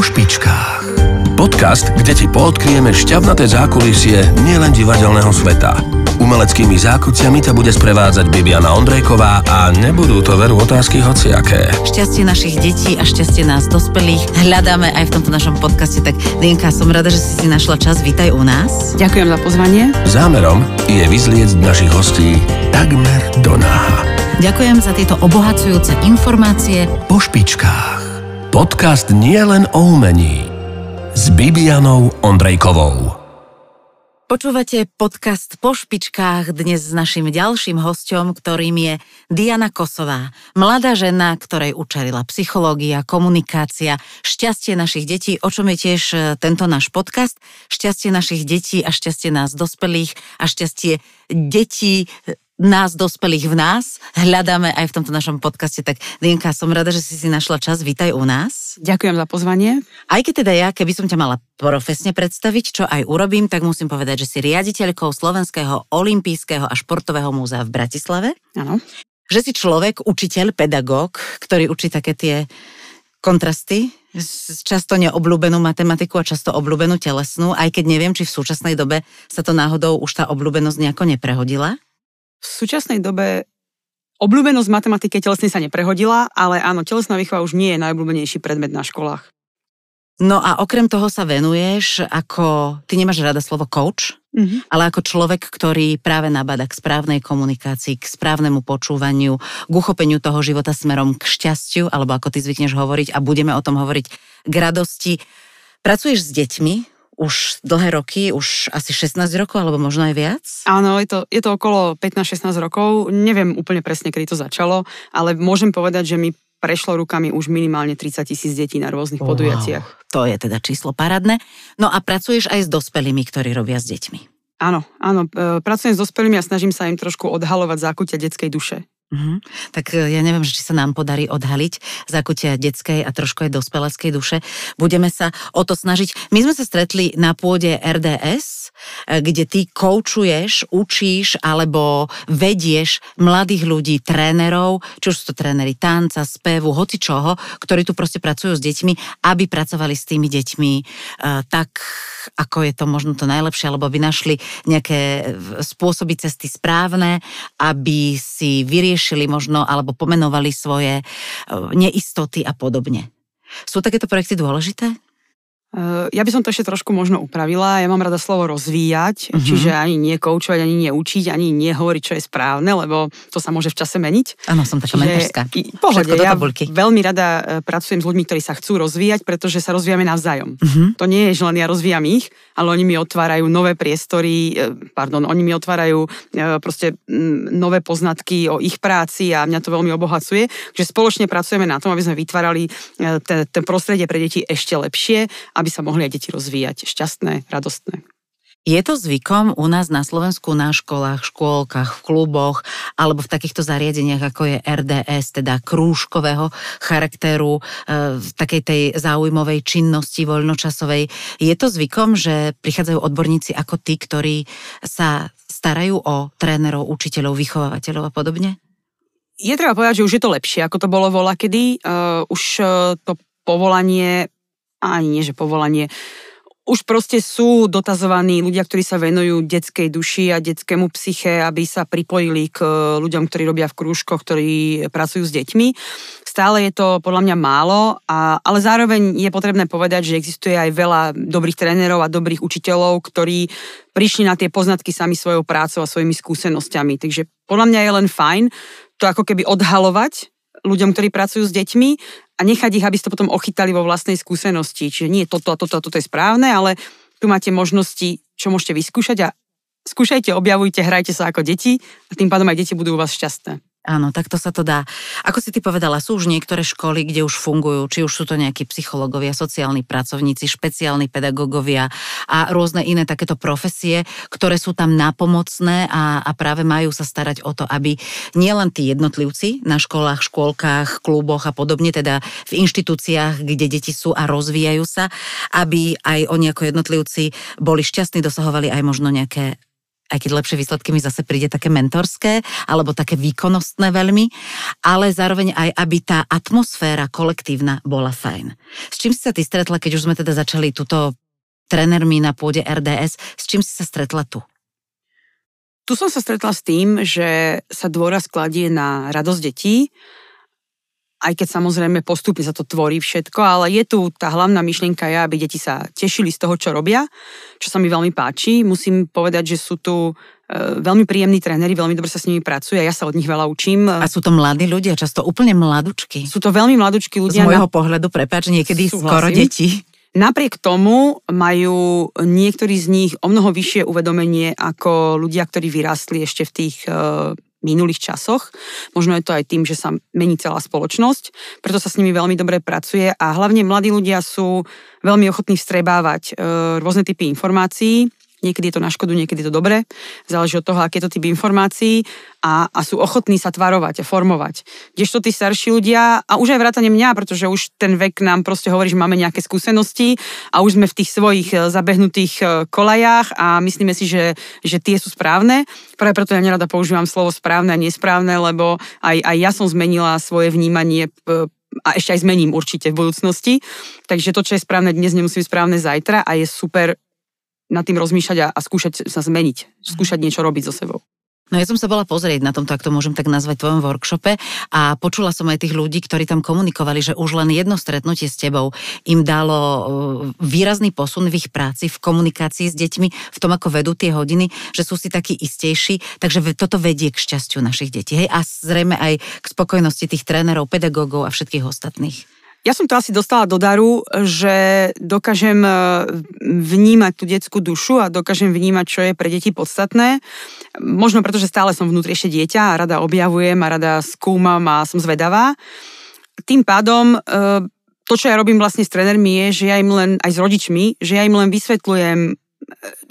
Po špičkách. Podcast, kde ti poodkryjeme šťavnaté zákulisie nielen divadelného sveta. Umeleckými zákuciami ťa bude sprevádzať Bibiana Ondrejková a nebudú to veru otázky hociaké. Šťastie našich detí a šťastie nás dospelých hľadáme aj v tomto našom podcaste. Tak Dienka, som rada, že si si našla čas. Vítaj u nás. Ďakujem za pozvanie. Zámerom je vyzliecť našich hostí takmer do náha. Ďakujem za tieto obohacujúce informácie. Po špičkách. Podcast nie len o umení. S Bibianou Ondrejkovou. Počúvate podcast Po špičkách dnes s našim ďalším hostom, ktorým je Diana Kosová. Mladá žena, ktorej učarila psychológia, komunikácia, šťastie našich detí, o čom je tiež e, tento náš podcast. Šťastie našich detí a šťastie nás dospelých a šťastie detí nás dospelých v nás hľadáme aj v tomto našom podcaste. Tak Dienka, som rada, že si si našla čas. Vítaj u nás. Ďakujem za pozvanie. Aj keď teda ja, keby som ťa mala profesne predstaviť, čo aj urobím, tak musím povedať, že si riaditeľkou Slovenského olympijského a športového múzea v Bratislave. Áno. Že si človek, učiteľ, pedagóg, ktorý učí také tie kontrasty, často neobľúbenú matematiku a často obľúbenú telesnú, aj keď neviem, či v súčasnej dobe sa to náhodou už tá obľúbenosť nejako neprehodila. V súčasnej dobe obľúbenosť matematiky telesnej sa neprehodila, ale áno, telesná výchova už nie je najobľúbenejší predmet na školách. No a okrem toho sa venuješ ako, ty nemáš rada slovo coach, mm-hmm. ale ako človek, ktorý práve nabada k správnej komunikácii, k správnemu počúvaniu, k uchopeniu toho života smerom k šťastiu, alebo ako ty zvykneš hovoriť a budeme o tom hovoriť k radosti. Pracuješ s deťmi, už dlhé roky, už asi 16 rokov, alebo možno aj viac? Áno, je to, je to okolo 15-16 rokov. Neviem úplne presne, kedy to začalo, ale môžem povedať, že mi prešlo rukami už minimálne 30 tisíc detí na rôznych wow, podujatiach. To je teda číslo parádne. No a pracuješ aj s dospelými, ktorí robia s deťmi. Áno, áno, e, pracujem s dospelými a snažím sa im trošku odhalovať zákutia detskej duše. Uh-huh. Tak e, ja neviem, či sa nám podarí odhaliť zakutia detskej a trošku aj dospeleckej duše. Budeme sa o to snažiť. My sme sa stretli na pôde RDS, e, kde ty koučuješ, učíš alebo vedieš mladých ľudí, trénerov, či už sú to tréneri tanca, spevu, hoci čoho, ktorí tu proste pracujú s deťmi, aby pracovali s tými deťmi uh, tak, ako je to možno to najlepšie, alebo aby našli nejaké spôsoby cesty správne, aby si vyriešili možno alebo pomenovali svoje e, neistoty a podobne. Sú takéto projekty dôležité? Eh, ja by som to ešte trošku možno upravila. Ja mám rada slovo rozvíjať, uh-huh. čiže ani nie koučovať, ani nie učiť, ani nie hovoriť, čo je správne, lebo to sa môže v čase meniť. Áno, som taká mentorská. Pohode, ja veľmi rada eh, pracujem s ľuďmi, ktorí sa chcú rozvíjať, pretože sa rozvíjame navzájom. Uh-huh. To nie je, že len ja rozvíjam ich, ale oni mi otvárajú nové priestory, eh, pardon, oni mi otvárajú proste mm, nové poznatky o ich práci a mňa to veľmi obohacuje. že spoločne pracujeme na tom, aby sme vytvárali ten prostredie pre deti ešte lepšie aby sa mohli aj deti rozvíjať šťastné, radostné. Je to zvykom u nás na Slovensku na školách, škôlkach, v kluboch alebo v takýchto zariadeniach, ako je RDS, teda krúžkového charakteru, e, v takej tej záujmovej činnosti voľnočasovej. Je to zvykom, že prichádzajú odborníci ako tí, ktorí sa starajú o trénerov, učiteľov, vychovávateľov a podobne? Je treba povedať, že už je to lepšie, ako to bolo voľa kedy. Uh, už uh, to povolanie ani nie, že povolanie, už proste sú dotazovaní ľudia, ktorí sa venujú detskej duši a detskému psyche, aby sa pripojili k ľuďom, ktorí robia v krúžkoch, ktorí pracujú s deťmi. Stále je to podľa mňa málo, a, ale zároveň je potrebné povedať, že existuje aj veľa dobrých trénerov a dobrých učiteľov, ktorí prišli na tie poznatky sami svojou prácou a svojimi skúsenosťami. Takže podľa mňa je len fajn to ako keby odhalovať ľuďom, ktorí pracujú s deťmi a nechať ich, aby ste to potom ochytali vo vlastnej skúsenosti. Čiže nie toto a toto a toto je správne, ale tu máte možnosti, čo môžete vyskúšať a skúšajte, objavujte, hrajte sa ako deti a tým pádom aj deti budú u vás šťastné. Áno, takto sa to dá. Ako si ty povedala, sú už niektoré školy, kde už fungujú, či už sú to nejakí psychológovia, sociálni pracovníci, špeciálni pedagógovia a rôzne iné takéto profesie, ktoré sú tam napomocné a, a práve majú sa starať o to, aby nielen tí jednotlivci na školách, škôlkach, kluboch a podobne, teda v inštitúciách, kde deti sú a rozvíjajú sa, aby aj oni ako jednotlivci boli šťastní, dosahovali aj možno nejaké aj keď lepšie výsledky mi zase príde také mentorské, alebo také výkonnostné veľmi, ale zároveň aj, aby tá atmosféra kolektívna bola fajn. S čím si sa ty stretla, keď už sme teda začali túto trénermi na pôde RDS, s čím si sa stretla tu? Tu som sa stretla s tým, že sa dôraz kladie na radosť detí, aj keď samozrejme postupne sa to tvorí všetko, ale je tu tá hlavná myšlienka je, aby deti sa tešili z toho, čo robia, čo sa mi veľmi páči. Musím povedať, že sú tu e, veľmi príjemní tréneri, veľmi dobre sa s nimi pracuje, ja sa od nich veľa učím. A sú to mladí ľudia, často úplne mladučky. Sú to veľmi mladučky ľudia. Z môjho na... pohľadu, prepáč, niekedy Súhlasím. skoro deti. Napriek tomu majú niektorí z nich o mnoho vyššie uvedomenie ako ľudia, ktorí vyrástli ešte v tých uh, minulých časoch. Možno je to aj tým, že sa mení celá spoločnosť, preto sa s nimi veľmi dobre pracuje a hlavne mladí ľudia sú veľmi ochotní vstrebávať uh, rôzne typy informácií, Niekedy je to na škodu, niekedy je to dobre. Záleží od toho, aké je to typ informácií a, a sú ochotní sa tvarovať a formovať. Kdežto tí starší ľudia, a už aj vrátane mňa, pretože už ten vek nám proste hovorí, že máme nejaké skúsenosti a už sme v tých svojich e, zabehnutých e, kolajách a myslíme si, že, že tie sú správne. Práve preto ja nerada používam slovo správne a nesprávne, lebo aj, aj ja som zmenila svoje vnímanie e, a ešte aj zmením určite v budúcnosti. Takže to, čo je správne dnes, nemusí byť správne zajtra a je super nad tým rozmýšľať a, a skúšať sa zmeniť, skúšať niečo robiť so sebou. No ja som sa bola pozrieť na tomto, ak to môžem tak nazvať, tvojom workshope a počula som aj tých ľudí, ktorí tam komunikovali, že už len jedno stretnutie s tebou im dalo uh, výrazný posun v ich práci, v komunikácii s deťmi, v tom, ako vedú tie hodiny, že sú si takí istejší, takže toto vedie k šťastiu našich detí. Hej? A zrejme aj k spokojnosti tých trénerov, pedagógov a všetkých ostatných. Ja som to asi dostala do daru, že dokážem e, vnímať tú detskú dušu a dokážem vnímať, čo je pre deti podstatné. Možno preto, že stále som vnútri ešte dieťa a rada objavujem a rada skúmam a som zvedavá. Tým pádom e, to, čo ja robím vlastne s trénermi, je, že ja im len, aj s rodičmi, že ja im len vysvetľujem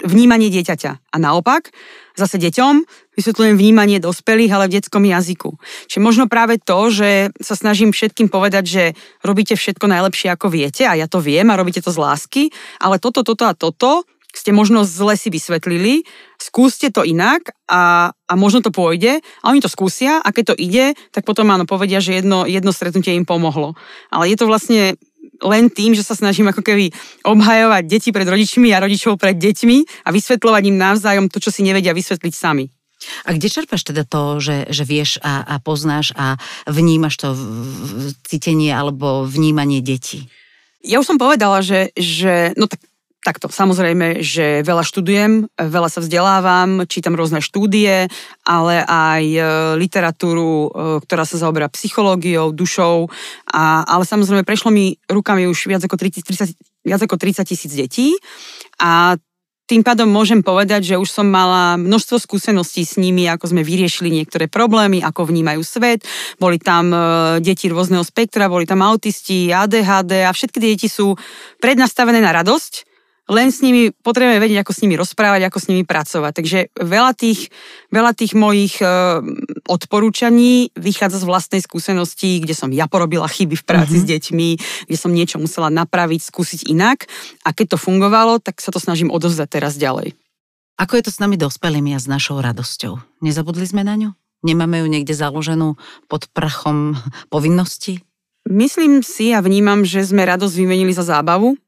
vnímanie dieťaťa. A naopak, zase deťom vysvetľujem vnímanie dospelých, ale v detskom jazyku. Čiže možno práve to, že sa snažím všetkým povedať, že robíte všetko najlepšie, ako viete, a ja to viem a robíte to z lásky, ale toto, toto a toto ste možno zle si vysvetlili, skúste to inak a, a možno to pôjde a oni to skúsia a keď to ide, tak potom áno, povedia, že jedno, jedno stretnutie im pomohlo. Ale je to vlastne len tým, že sa snažím ako keby obhajovať deti pred rodičmi a rodičov pred deťmi a vysvetľovať im navzájom to, čo si nevedia vysvetliť sami. A kde čerpaš teda to, že, že vieš a, a poznáš a vnímaš to v, v, cítenie alebo vnímanie detí? Ja už som povedala, že, že no tak Takto, samozrejme, že veľa študujem, veľa sa vzdelávam, čítam rôzne štúdie, ale aj e, literatúru, e, ktorá sa zaoberá psychológiou, dušou, a, ale samozrejme prešlo mi rukami už viac ako 30, 30, viac ako 30 tisíc detí. A tým pádom môžem povedať, že už som mala množstvo skúseností s nimi, ako sme vyriešili niektoré problémy, ako vnímajú svet. Boli tam e, deti rôzneho spektra, boli tam autisti, ADHD a všetky deti sú prednastavené na radosť len s nimi potrebujeme vedieť, ako s nimi rozprávať, ako s nimi pracovať. Takže veľa tých, veľa tých mojich uh, odporúčaní vychádza z vlastnej skúsenosti, kde som ja porobila chyby v práci mm-hmm. s mhm. deťmi, kde som niečo musela napraviť, skúsiť inak. A keď to fungovalo, tak sa to snažím odovzdať teraz ďalej. Ako je to s nami dospelými a s našou radosťou? Nezabudli sme na ňu? Nemáme ju niekde založenú pod prachom povinnosti? Myslím si a vnímam, že sme radosť vymenili za zábavu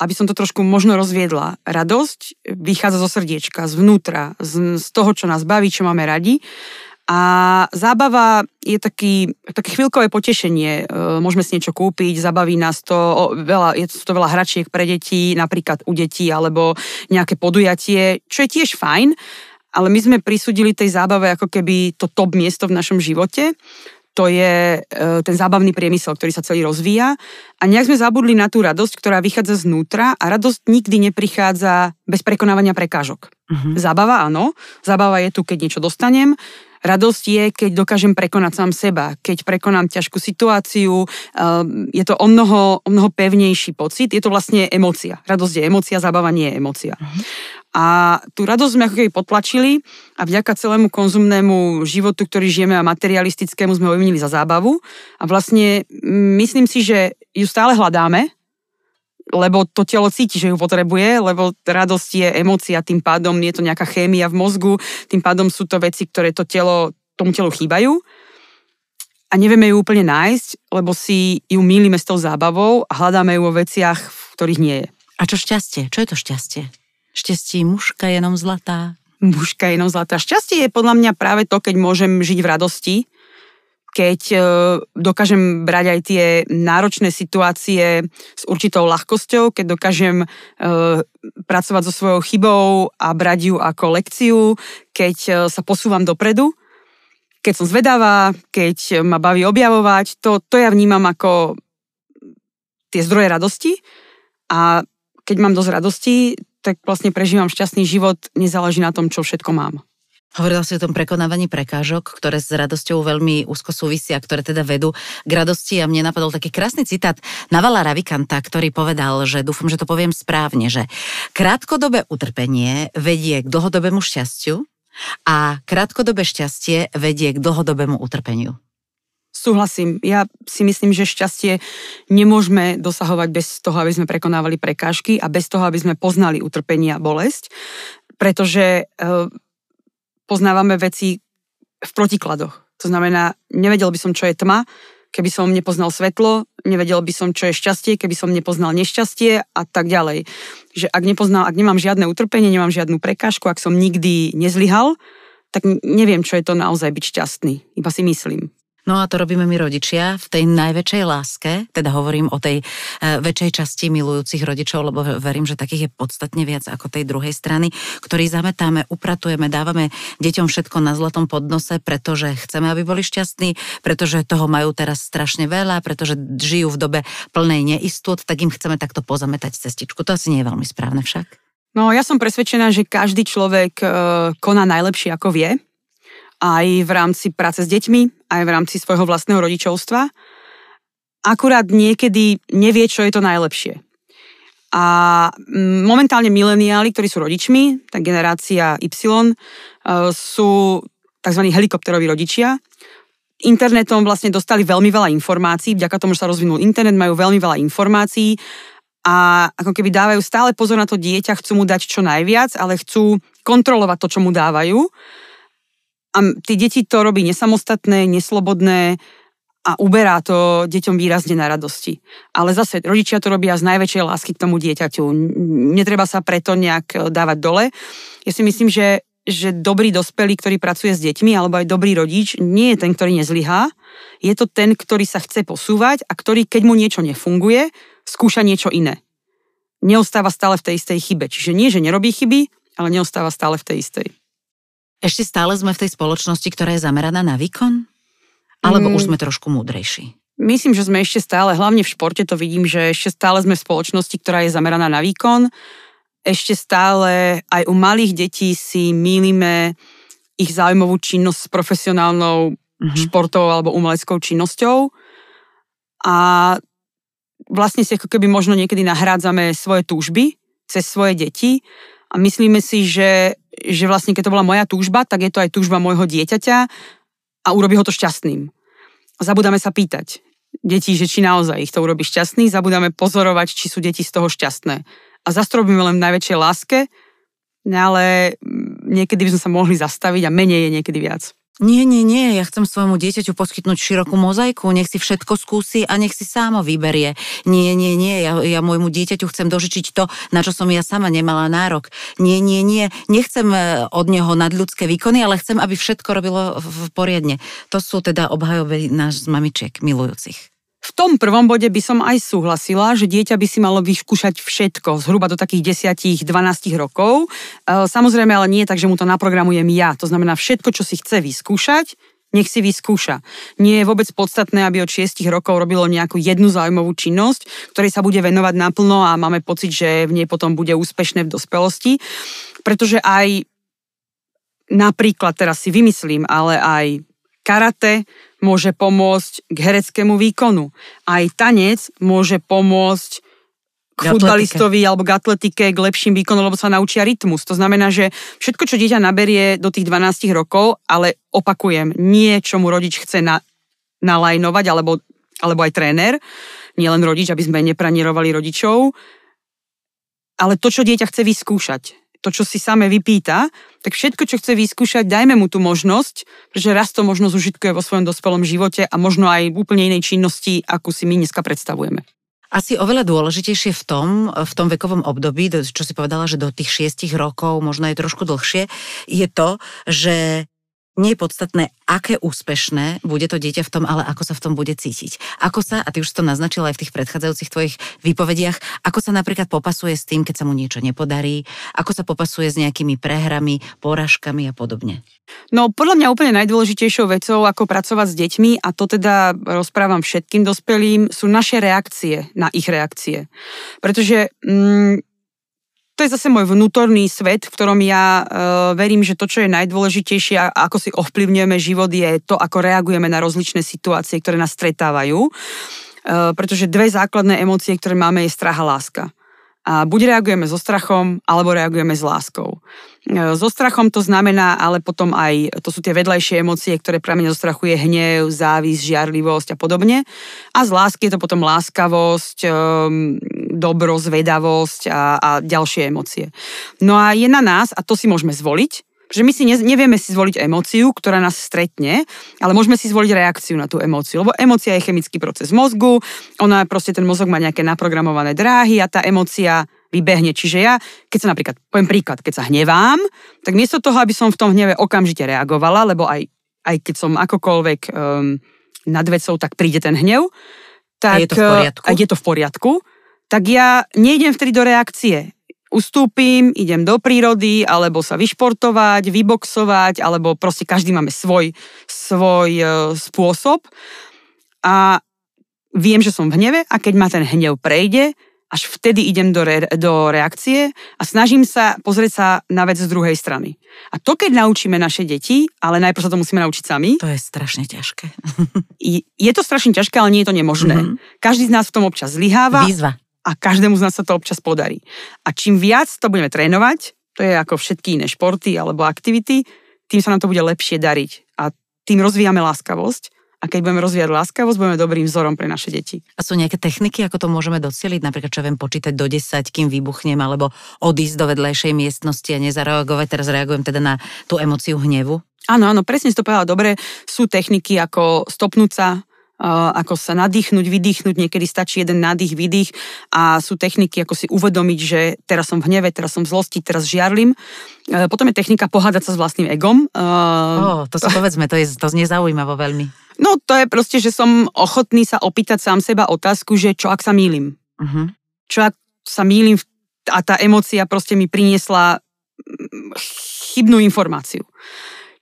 aby som to trošku možno rozviedla. Radosť vychádza zo srdiečka, zvnútra, z, z toho, čo nás baví, čo máme radi. A zábava je taký, také chvíľkové potešenie. E, môžeme si niečo kúpiť, zabaví nás to, veľa, je to veľa hračiek pre deti, napríklad u detí, alebo nejaké podujatie, čo je tiež fajn, ale my sme prisudili tej zábave ako keby to top miesto v našom živote to je e, ten zábavný priemysel, ktorý sa celý rozvíja. A nejak sme zabudli na tú radosť, ktorá vychádza znútra a radosť nikdy neprichádza bez prekonávania prekážok. Uh-huh. Zábava áno, zábava je tu, keď niečo dostanem, Radosť je, keď dokážem prekonať sám seba, keď prekonám ťažkú situáciu, ehm, je to o mnoho, o mnoho pevnejší pocit, je to vlastne emocia. Radosť je emocia, zábava nie je emocia. Uh-huh. A tú radosť sme ako keby potlačili a vďaka celému konzumnému životu, ktorý žijeme a materialistickému sme ho vymenili za zábavu. A vlastne myslím si, že ju stále hľadáme, lebo to telo cíti, že ju potrebuje, lebo radosť je emócia, tým pádom je to nejaká chémia v mozgu, tým pádom sú to veci, ktoré to telo, tomu telu chýbajú a nevieme ju úplne nájsť, lebo si ju mýlime s tou zábavou a hľadáme ju vo veciach, v ktorých nie je. A čo šťastie? Čo je to šťastie? Šťastie mužka jenom zlatá. Mužka jenom zlatá. Šťastie je podľa mňa práve to, keď môžem žiť v radosti, keď e, dokážem brať aj tie náročné situácie s určitou ľahkosťou, keď dokážem e, pracovať so svojou chybou a brať ju ako lekciu, keď e, sa posúvam dopredu, keď som zvedavá, keď ma baví objavovať, to, to ja vnímam ako tie zdroje radosti a keď mám dosť radosti, tak vlastne prežívam šťastný život, nezáleží na tom, čo všetko mám. Hovorila si o tom prekonávaní prekážok, ktoré s radosťou veľmi úzko súvisia, ktoré teda vedú k radosti a mne napadol taký krásny citát Navala Ravikanta, ktorý povedal, že dúfam, že to poviem správne, že krátkodobé utrpenie vedie k dlhodobému šťastiu a krátkodobé šťastie vedie k dlhodobému utrpeniu. Súhlasím. Ja si myslím, že šťastie nemôžeme dosahovať bez toho, aby sme prekonávali prekážky a bez toho, aby sme poznali utrpenie a bolesť, pretože eh, poznávame veci v protikladoch. To znamená, nevedel by som, čo je tma, keby som nepoznal svetlo, nevedel by som, čo je šťastie, keby som nepoznal nešťastie a tak ďalej. Že ak, nepoznal, ak nemám žiadne utrpenie, nemám žiadnu prekážku, ak som nikdy nezlyhal, tak neviem, čo je to naozaj byť šťastný. Iba si myslím. No a to robíme my rodičia v tej najväčšej láske, teda hovorím o tej e, väčšej časti milujúcich rodičov, lebo verím, že takých je podstatne viac ako tej druhej strany, ktorí zametáme, upratujeme, dávame deťom všetko na zlatom podnose, pretože chceme, aby boli šťastní, pretože toho majú teraz strašne veľa, pretože žijú v dobe plnej neistot, tak im chceme takto pozametať cestičku. To asi nie je veľmi správne však. No ja som presvedčená, že každý človek e, koná najlepšie ako vie aj v rámci práce s deťmi, aj v rámci svojho vlastného rodičovstva. Akurát niekedy nevie, čo je to najlepšie. A mm, momentálne mileniáli, ktorí sú rodičmi, tá generácia Y, e, sú tzv. helikopteroví rodičia. Internetom vlastne dostali veľmi veľa informácií, vďaka tomu, že sa rozvinul internet, majú veľmi veľa informácií a ako keby dávajú stále pozor na to dieťa, chcú mu dať čo najviac, ale chcú kontrolovať to, čo mu dávajú a tí deti to robí nesamostatné, neslobodné a uberá to deťom výrazne na radosti. Ale zase rodičia to robia z najväčšej lásky k tomu dieťaťu. Netreba sa preto nejak e, dávať dole. Ja si myslím, že, že dobrý dospelý, ktorý pracuje s deťmi, alebo aj dobrý rodič, nie je ten, ktorý nezlyhá. Je to ten, ktorý sa chce posúvať a ktorý, keď mu niečo nefunguje, skúša niečo iné. Neostáva stále v tej istej chybe. Čiže nie, že nerobí chyby, ale neostáva stále v tej istej. Ešte stále sme v tej spoločnosti, ktorá je zameraná na výkon? Alebo mm. už sme trošku múdrejší? Myslím, že sme ešte stále, hlavne v športe to vidím, že ešte stále sme v spoločnosti, ktorá je zameraná na výkon. Ešte stále aj u malých detí si mýlime ich záujmovú činnosť s profesionálnou mm-hmm. športovou alebo umeleckou činnosťou. A vlastne si ako keby možno niekedy nahrádzame svoje túžby cez svoje deti a myslíme si, že, že vlastne keď to bola moja túžba, tak je to aj túžba môjho dieťaťa a urobí ho to šťastným. Zabudáme sa pýtať detí, že či naozaj ich to urobí šťastný, zabudáme pozorovať, či sú deti z toho šťastné. A zastrobíme len v najväčšej láske, ale niekedy by sme sa mohli zastaviť a menej je niekedy viac. Nie, nie, nie, ja chcem svojmu dieťaťu poskytnúť širokú mozaiku, nech si všetko skúsi a nech si sámo vyberie. Nie, nie, nie, ja, ja môjmu dieťaťu chcem dožičiť to, na čo som ja sama nemala nárok. Nie, nie, nie, nechcem e, od neho nadľudské výkony, ale chcem, aby všetko robilo v poriadne. To sú teda obhajoby náš z mamičiek milujúcich. V tom prvom bode by som aj súhlasila, že dieťa by si malo vyskúšať všetko, zhruba do takých 10-12 rokov. E, samozrejme, ale nie tak, že mu to naprogramujem ja. To znamená, všetko, čo si chce vyskúšať, nech si vyskúša. Nie je vôbec podstatné, aby od 6 rokov robilo nejakú jednu zaujímavú činnosť, ktorej sa bude venovať naplno a máme pocit, že v nej potom bude úspešné v dospelosti. Pretože aj napríklad, teraz si vymyslím, ale aj karate môže pomôcť k hereckému výkonu. Aj tanec môže pomôcť k futbalistovi alebo k atletike, k lepším výkonom, lebo sa naučia rytmus. To znamená, že všetko, čo dieťa naberie do tých 12 rokov, ale opakujem, nie čo mu rodič chce na, nalajnovať, alebo, alebo aj tréner, nie len rodič, aby sme nepranierovali rodičov, ale to, čo dieťa chce vyskúšať, to, čo si same vypýta, tak všetko, čo chce vyskúšať, dajme mu tú možnosť, pretože raz to možno zužitkuje vo svojom dospelom živote a možno aj v úplne inej činnosti, akú si my dneska predstavujeme. Asi oveľa dôležitejšie v tom, v tom vekovom období, čo si povedala, že do tých šiestich rokov, možno aj trošku dlhšie, je to, že nie je podstatné, aké úspešné bude to dieťa v tom, ale ako sa v tom bude cítiť. Ako sa, a ty už to naznačila aj v tých predchádzajúcich tvojich výpovediach, ako sa napríklad popasuje s tým, keď sa mu niečo nepodarí, ako sa popasuje s nejakými prehrami, poražkami a podobne. No podľa mňa úplne najdôležitejšou vecou, ako pracovať s deťmi, a to teda rozprávam všetkým dospelým, sú naše reakcie na ich reakcie. Pretože mm, to je zase môj vnútorný svet, v ktorom ja uh, verím, že to, čo je najdôležitejšie a ako si ovplyvňujeme život, je to, ako reagujeme na rozličné situácie, ktoré nás stretávajú. Uh, pretože dve základné emócie, ktoré máme, je strach a láska. A buď reagujeme so strachom, alebo reagujeme s láskou. E, so strachom to znamená, ale potom aj, to sú tie vedľajšie emócie, ktoré pramenia zo strachu hnev, závis, žiarlivosť a podobne. A z lásky je to potom láskavosť, um, dobro, zvedavosť a, a ďalšie emócie. No a je na nás, a to si môžeme zvoliť, že my si ne, nevieme si zvoliť emóciu, ktorá nás stretne, ale môžeme si zvoliť reakciu na tú emóciu, lebo emócia je chemický proces mozgu, ona proste ten mozog má nejaké naprogramované dráhy a tá emócia vybehne. Čiže ja, keď sa napríklad, poviem príklad, keď sa hnevám, tak miesto toho, aby som v tom hneve okamžite reagovala, lebo aj, aj keď som akokoľvek um, nad vecou, tak príde ten hnev, tak, a je to v poriadku? A je to v poriadku, tak ja nejdem vtedy do reakcie ustúpim, idem do prírody, alebo sa vyšportovať, vyboxovať, alebo proste každý máme svoj, svoj e, spôsob. A viem, že som v hneve a keď ma ten hnev prejde, až vtedy idem do, re, do reakcie a snažím sa pozrieť sa na vec z druhej strany. A to, keď naučíme naše deti, ale najprv sa to musíme naučiť sami. To je strašne ťažké. je to strašne ťažké, ale nie je to nemožné. Mm-hmm. Každý z nás v tom občas zlyháva. Výzva a každému z nás sa to občas podarí. A čím viac to budeme trénovať, to je ako všetky iné športy alebo aktivity, tým sa nám to bude lepšie dariť. A tým rozvíjame láskavosť a keď budeme rozvíjať láskavosť, budeme dobrým vzorom pre naše deti. A sú nejaké techniky, ako to môžeme docieliť? Napríklad, čo viem počítať do 10, kým vybuchnem, alebo odísť do vedlejšej miestnosti a nezareagovať. Teraz reagujem teda na tú emociu hnevu. Áno, áno, presne si to povedala dobre. Sú techniky ako stopnúť sa, ako sa nadýchnuť, vydýchnuť, niekedy stačí jeden nádych, výdych a sú techniky, ako si uvedomiť, že teraz som v hneve, teraz som v zlosti, teraz žiarlim. E, potom je technika pohádať sa s vlastným egom. Oh, to sa povedzme, to, je, to znie zaujímavo veľmi. No to je proste, že som ochotný sa opýtať sám seba otázku, že čo ak sa mýlim? Uh-huh. Čo ak sa mýlim a tá emocia proste mi priniesla mm, chybnú informáciu.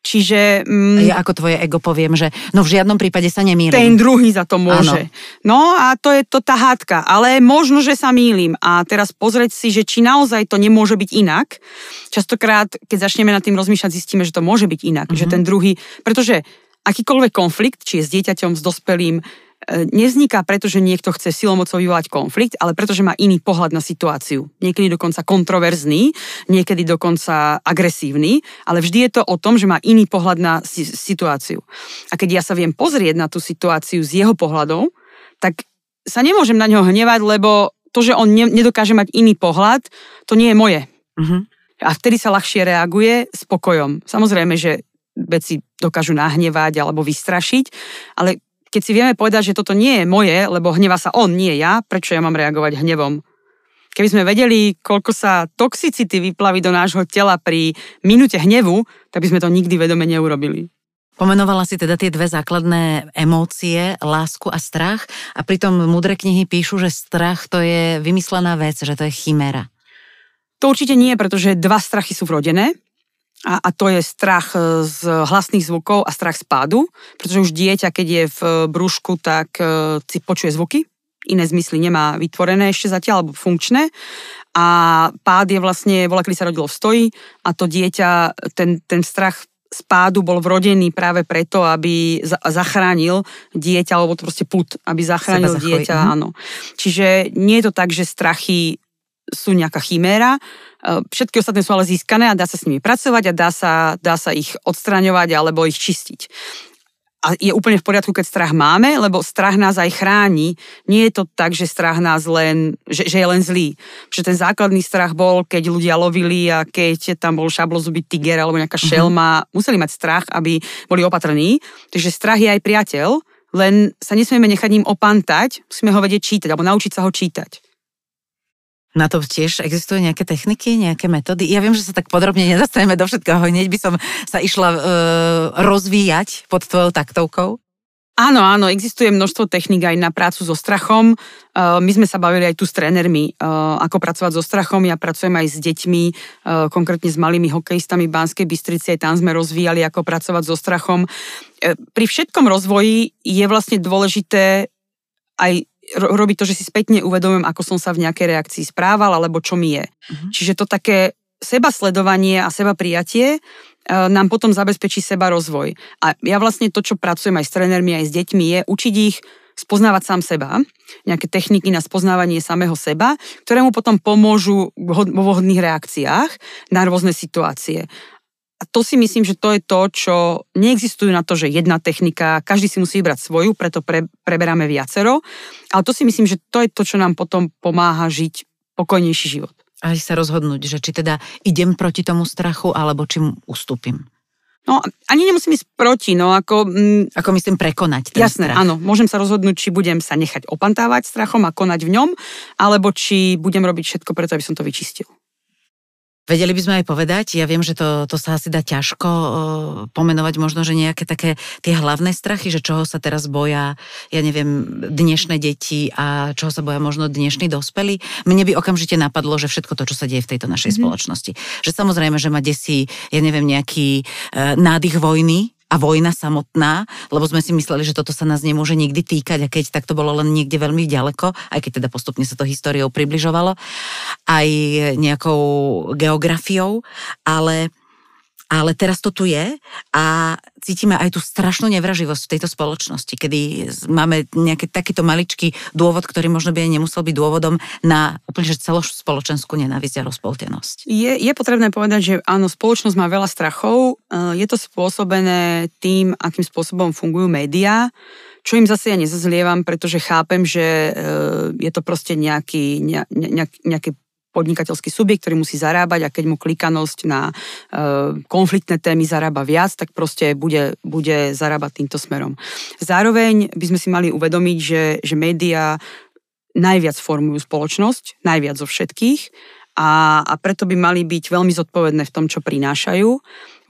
Čiže... Mm, ja ako tvoje ego poviem, že no v žiadnom prípade sa nemýlim. Ten druhý za to môže. Ano. No a to je to tá hádka. Ale možno, že sa mýlim. A teraz pozrieť si, že či naozaj to nemôže byť inak. Častokrát, keď začneme nad tým rozmýšľať, zistíme, že to môže byť inak. Mm-hmm. Že ten druhý... Pretože akýkoľvek konflikt, či je s dieťaťom, s dospelým, nevzniká preto, že niekto chce silomocou vyvolať konflikt, ale preto, že má iný pohľad na situáciu. Niekedy dokonca kontroverzný, niekedy dokonca agresívny, ale vždy je to o tom, že má iný pohľad na situáciu. A keď ja sa viem pozrieť na tú situáciu z jeho pohľadov, tak sa nemôžem na ňo hnevať, lebo to, že on ne, nedokáže mať iný pohľad, to nie je moje. Uh-huh. A vtedy sa ľahšie reaguje spokojom. Samozrejme, že veci dokážu nahnevať alebo vystrašiť, ale keď si vieme povedať, že toto nie je moje, lebo hneva sa on, nie ja, prečo ja mám reagovať hnevom? Keby sme vedeli, koľko sa toxicity vyplaví do nášho tela pri minúte hnevu, tak by sme to nikdy vedome neurobili. Pomenovala si teda tie dve základné emócie, lásku a strach a pritom múdre knihy píšu, že strach to je vymyslená vec, že to je chiméra. To určite nie, pretože dva strachy sú vrodené a, a to je strach e, z hlasných zvukov a strach z pádu, pretože už dieťa, keď je v brúšku, tak e, si počuje zvuky, iné zmysly nemá vytvorené ešte zatiaľ, alebo funkčné. A pád je vlastne, bola, kedy sa rodilo v stoji a to dieťa, ten, ten strach z pádu bol vrodený práve preto, aby zachránil dieťa, alebo to proste put, aby zachránil dieťa, mhm. áno. Čiže nie je to tak, že strachy sú nejaká chiméra, všetky ostatné sú ale získané a dá sa s nimi pracovať a dá sa, dá sa ich odstraňovať alebo ich čistiť. a je úplne v poriadku, keď strach máme, lebo strach nás aj chráni. Nie je to tak, že strach nás len, že, že je len zlý. Že ten základný strach bol, keď ľudia lovili a keď tam bol šablozubý tiger alebo nejaká mhm. šelma, mm-hmm. museli mať strach, aby boli opatrní. Takže strach je aj priateľ, len sa nesmieme nechať ním opantať, musíme ho vedieť čítať alebo naučiť sa ho čítať. Na to tiež existujú nejaké techniky, nejaké metódy? Ja viem, že sa tak podrobne nezastaneme do všetkého, hneď by som sa išla uh, rozvíjať pod tvojou taktovkou. Áno, áno, existuje množstvo technik aj na prácu so strachom. Uh, my sme sa bavili aj tu s trénermi, uh, ako pracovať so strachom. Ja pracujem aj s deťmi, uh, konkrétne s malými hokejistami Banskej Bystrici, aj tam sme rozvíjali, ako pracovať so strachom. Pri všetkom rozvoji je vlastne dôležité aj robiť to, že si spätne uvedomujem, ako som sa v nejakej reakcii správal, alebo čo mi je. Uh-huh. Čiže to také seba sledovanie a seba prijatie e, nám potom zabezpečí seba rozvoj. A ja vlastne to, čo pracujem aj s trénermi, aj s deťmi, je učiť ich spoznávať sám seba, nejaké techniky na spoznávanie samého seba, ktoré mu potom pomôžu vo vhodných reakciách na rôzne situácie. A to si myslím, že to je to, čo neexistujú na to, že jedna technika, každý si musí vybrať svoju, preto pre, preberáme viacero. Ale to si myslím, že to je to, čo nám potom pomáha žiť pokojnejší život. Aj sa rozhodnúť, že či teda idem proti tomu strachu, alebo či mu ustúpim. No, ani nemusím ísť proti, no ako... Mm, ako myslím prekonať ten Jasné, strach. áno. Môžem sa rozhodnúť, či budem sa nechať opantávať strachom a konať v ňom, alebo či budem robiť všetko preto, aby som to vyčistil. Vedeli by sme aj povedať, ja viem, že to, to sa asi dá ťažko uh, pomenovať možno, že nejaké také tie hlavné strachy, že čoho sa teraz boja, ja neviem, dnešné deti a čoho sa boja možno dnešní dospelí. Mne by okamžite napadlo, že všetko to, čo sa deje v tejto našej mm-hmm. spoločnosti. Že samozrejme, že ma desí, ja neviem, nejaký uh, nádych vojny, a vojna samotná, lebo sme si mysleli, že toto sa nás nemôže nikdy týkať a keď tak to bolo len niekde veľmi ďaleko, aj keď teda postupne sa to históriou približovalo, aj nejakou geografiou, ale ale teraz to tu je a cítime aj tú strašnú nevraživosť v tejto spoločnosti, kedy máme nejaký takýto maličký dôvod, ktorý možno by aj nemusel byť dôvodom na úplne že celospoločenskú nenávisť a rozpoltenosť. Je, je potrebné povedať, že áno, spoločnosť má veľa strachov. E, je to spôsobené tým, akým spôsobom fungujú médiá, čo im zase ja nezazlievam, pretože chápem, že e, je to proste nejaký, ne, ne, nejaký podnikateľský subjekt, ktorý musí zarábať a keď mu klikanosť na e, konfliktné témy zarába viac, tak proste bude, bude zarábať týmto smerom. Zároveň by sme si mali uvedomiť, že, že médiá najviac formujú spoločnosť, najviac zo všetkých a, a preto by mali byť veľmi zodpovedné v tom, čo prinášajú.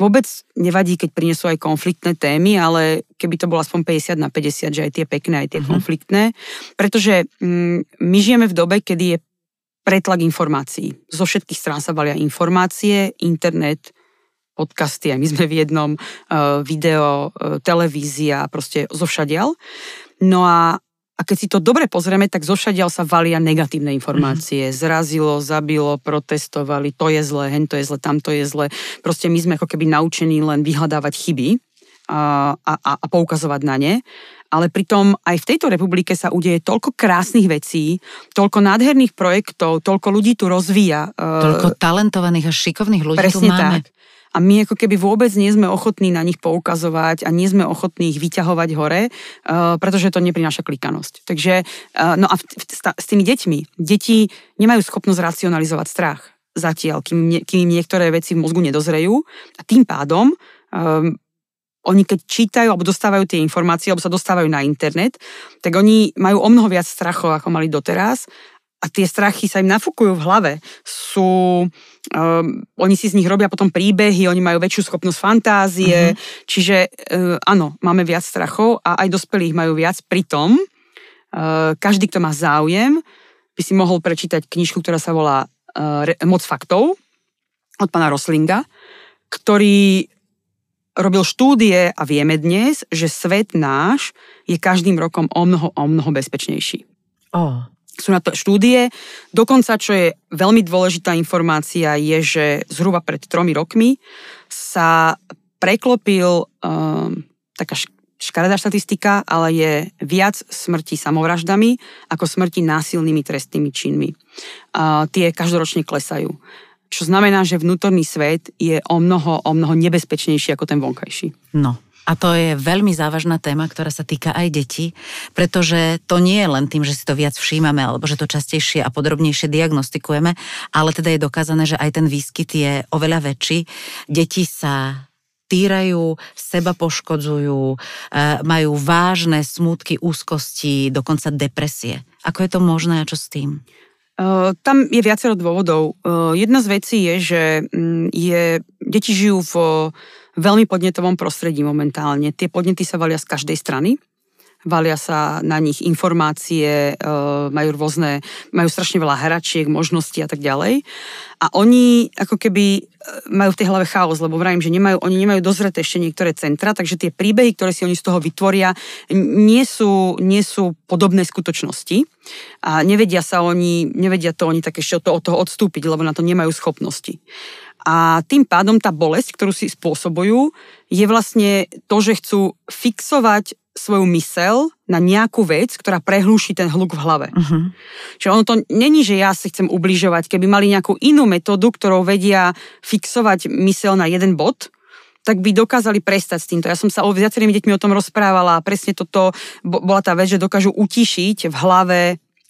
Vôbec nevadí, keď prinesú aj konfliktné témy, ale keby to bolo aspoň 50 na 50, že aj tie pekné, aj tie mm-hmm. konfliktné. Pretože mm, my žijeme v dobe, kedy je pretlak informácií. Zo všetkých strán sa valia informácie, internet, podcasty, aj my sme v jednom, uh, video, uh, televízia, proste zo všadial. No a, a keď si to dobre pozrieme, tak zo všadial sa valia negatívne informácie. Mm-hmm. Zrazilo, zabilo, protestovali, to je zle, hen to je zle, tam to je zle. Proste my sme ako keby naučení len vyhľadávať chyby a, a, a poukazovať na ne ale pritom aj v tejto republike sa udeje toľko krásnych vecí, toľko nádherných projektov, toľko ľudí tu rozvíja. E, toľko talentovaných a šikovných ľudí Presne tu máme. tak. A my ako keby vôbec nie sme ochotní na nich poukazovať a nie sme ochotní ich vyťahovať hore, uh, pretože to neprináša klikanosť. Takže, uh, no a s tými deťmi, deti nemajú schopnosť racionalizovať strach zatiaľ, kým, kým niektoré veci v mozgu nedozrejú a tým pádom um, oni keď čítajú alebo dostávajú tie informácie, alebo sa dostávajú na internet, tak oni majú o mnoho viac strachov, ako mali doteraz a tie strachy sa im nafúkujú v hlave. Sú, um, oni si z nich robia potom príbehy, oni majú väčšiu schopnosť fantázie, uh-huh. čiže uh, áno, máme viac strachov a aj dospelých majú viac. Pritom uh, každý, kto má záujem, by si mohol prečítať knižku, ktorá sa volá uh, Moc faktov od pána Roslinga, ktorý robil štúdie a vieme dnes, že svet náš je každým rokom o mnoho, o mnoho bezpečnejší. Oh. Sú na to štúdie. Dokonca, čo je veľmi dôležitá informácia, je, že zhruba pred tromi rokmi sa preklopil um, taká škaredá štatistika, ale je viac smrti samovraždami ako smrti násilnými trestnými činmi. Uh, tie každoročne klesajú čo znamená, že vnútorný svet je o mnoho, o mnoho nebezpečnejší ako ten vonkajší. No, A to je veľmi závažná téma, ktorá sa týka aj detí, pretože to nie je len tým, že si to viac všímame alebo že to častejšie a podrobnejšie diagnostikujeme, ale teda je dokázané, že aj ten výskyt je oveľa väčší. Deti sa týrajú, seba poškodzujú, e, majú vážne smútky, úzkosti, dokonca depresie. Ako je to možné a čo s tým? Tam je viacero dôvodov. Jedna z vecí je, že um, je, deti žijú v veľmi podnetovom prostredí momentálne. Tie podnety sa valia z každej strany. Valia sa na nich informácie, e, majú rôzne, majú strašne veľa hračiek, možností a tak ďalej. A oni ako keby e, majú v tej hlave chaos, lebo vravím, že nemajú, oni nemajú dozreté ešte niektoré centra, takže tie príbehy, ktoré si oni z toho vytvoria, nie sú, nie sú podobné skutočnosti. A nevedia sa oni, nevedia to oni tak ešte od toho odstúpiť, lebo na to nemajú schopnosti. A tým pádom tá bolesť, ktorú si spôsobujú, je vlastne to, že chcú fixovať svoju mysel na nejakú vec, ktorá prehlúši ten hluk v hlave. Uh-huh. Čiže ono to není, že ja si chcem ubližovať. Keby mali nejakú inú metódu, ktorou vedia fixovať mysel na jeden bod, tak by dokázali prestať s týmto. Ja som sa o viacerými deťmi o tom rozprávala a presne toto bola tá vec, že dokážu utišiť v hlave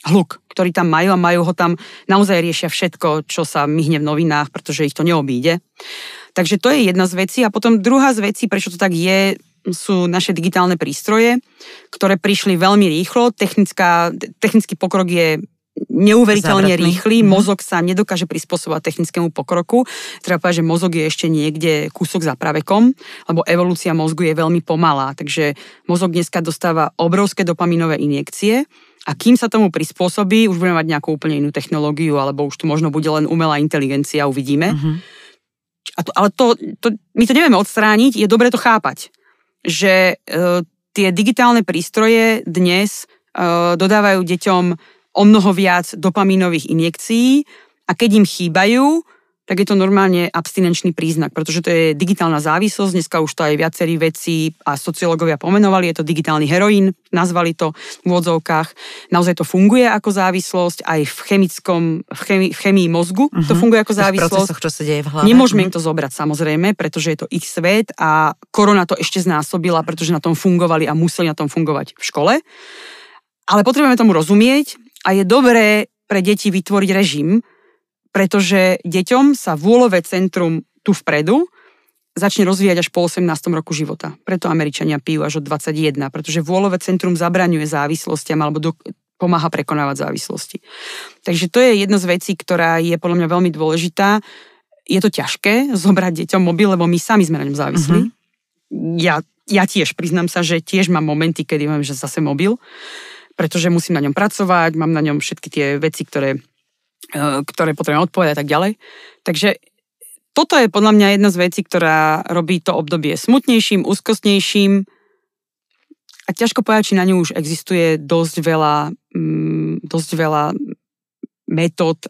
hluk, ktorý tam majú a majú ho tam, naozaj riešia všetko, čo sa myhne v novinách, pretože ich to neobíde. Takže to je jedna z vecí. A potom druhá z vecí, prečo to tak je, sú naše digitálne prístroje, ktoré prišli veľmi rýchlo. Technická, technický pokrok je neuveriteľne Zavretný. rýchly, mm. mozog sa nedokáže prispôsobovať technickému pokroku. Treba povedať, že mozog je ešte niekde kúsok za pravekom, lebo evolúcia mozgu je veľmi pomalá, takže mozog dneska dostáva obrovské dopaminové injekcie a kým sa tomu prispôsobí, už budeme mať nejakú úplne inú technológiu, alebo už tu možno bude len umelá inteligencia, uvidíme. Uh-huh. A to, ale to, to, my to nevieme odstrániť, je dobre to chápať, že uh, tie digitálne prístroje dnes uh, dodávajú deťom o mnoho viac dopamínových injekcií a keď im chýbajú, tak je to normálne abstinenčný príznak, pretože to je digitálna závislosť, dneska už to aj viacerí veci a sociológovia pomenovali, je to digitálny heroín, nazvali to v úvodzovkách. Naozaj to funguje ako závislosť, aj v chemickom, v, chemi, v chemii mozgu uh-huh. to mhm. funguje ako závislosť. V čo sa deje v hlave. Nemôžeme im to zobrať samozrejme, pretože je to ich svet a korona to ešte znásobila, pretože na tom fungovali a museli na tom fungovať v škole. Ale potrebujeme tomu rozumieť a je dobré pre deti vytvoriť režim, pretože deťom sa vôľové centrum tu vpredu začne rozvíjať až po 18. roku života. Preto Američania pijú až od 21, pretože vôľové centrum zabraňuje závislostiam alebo do, pomáha prekonávať závislosti. Takže to je jedna z vecí, ktorá je podľa mňa veľmi dôležitá. Je to ťažké zobrať deťom mobil, lebo my sami sme na ňom závislí. Mm-hmm. Ja, ja tiež priznám sa, že tiež mám momenty, kedy mám že zase mobil, pretože musím na ňom pracovať, mám na ňom všetky tie veci, ktoré ktoré potrebujem odpovedať a tak ďalej. Takže toto je podľa mňa jedna z vecí, ktorá robí to obdobie smutnejším, úzkostnejším a ťažko povedať, či na ňu už existuje dosť veľa, mm, dosť veľa metód,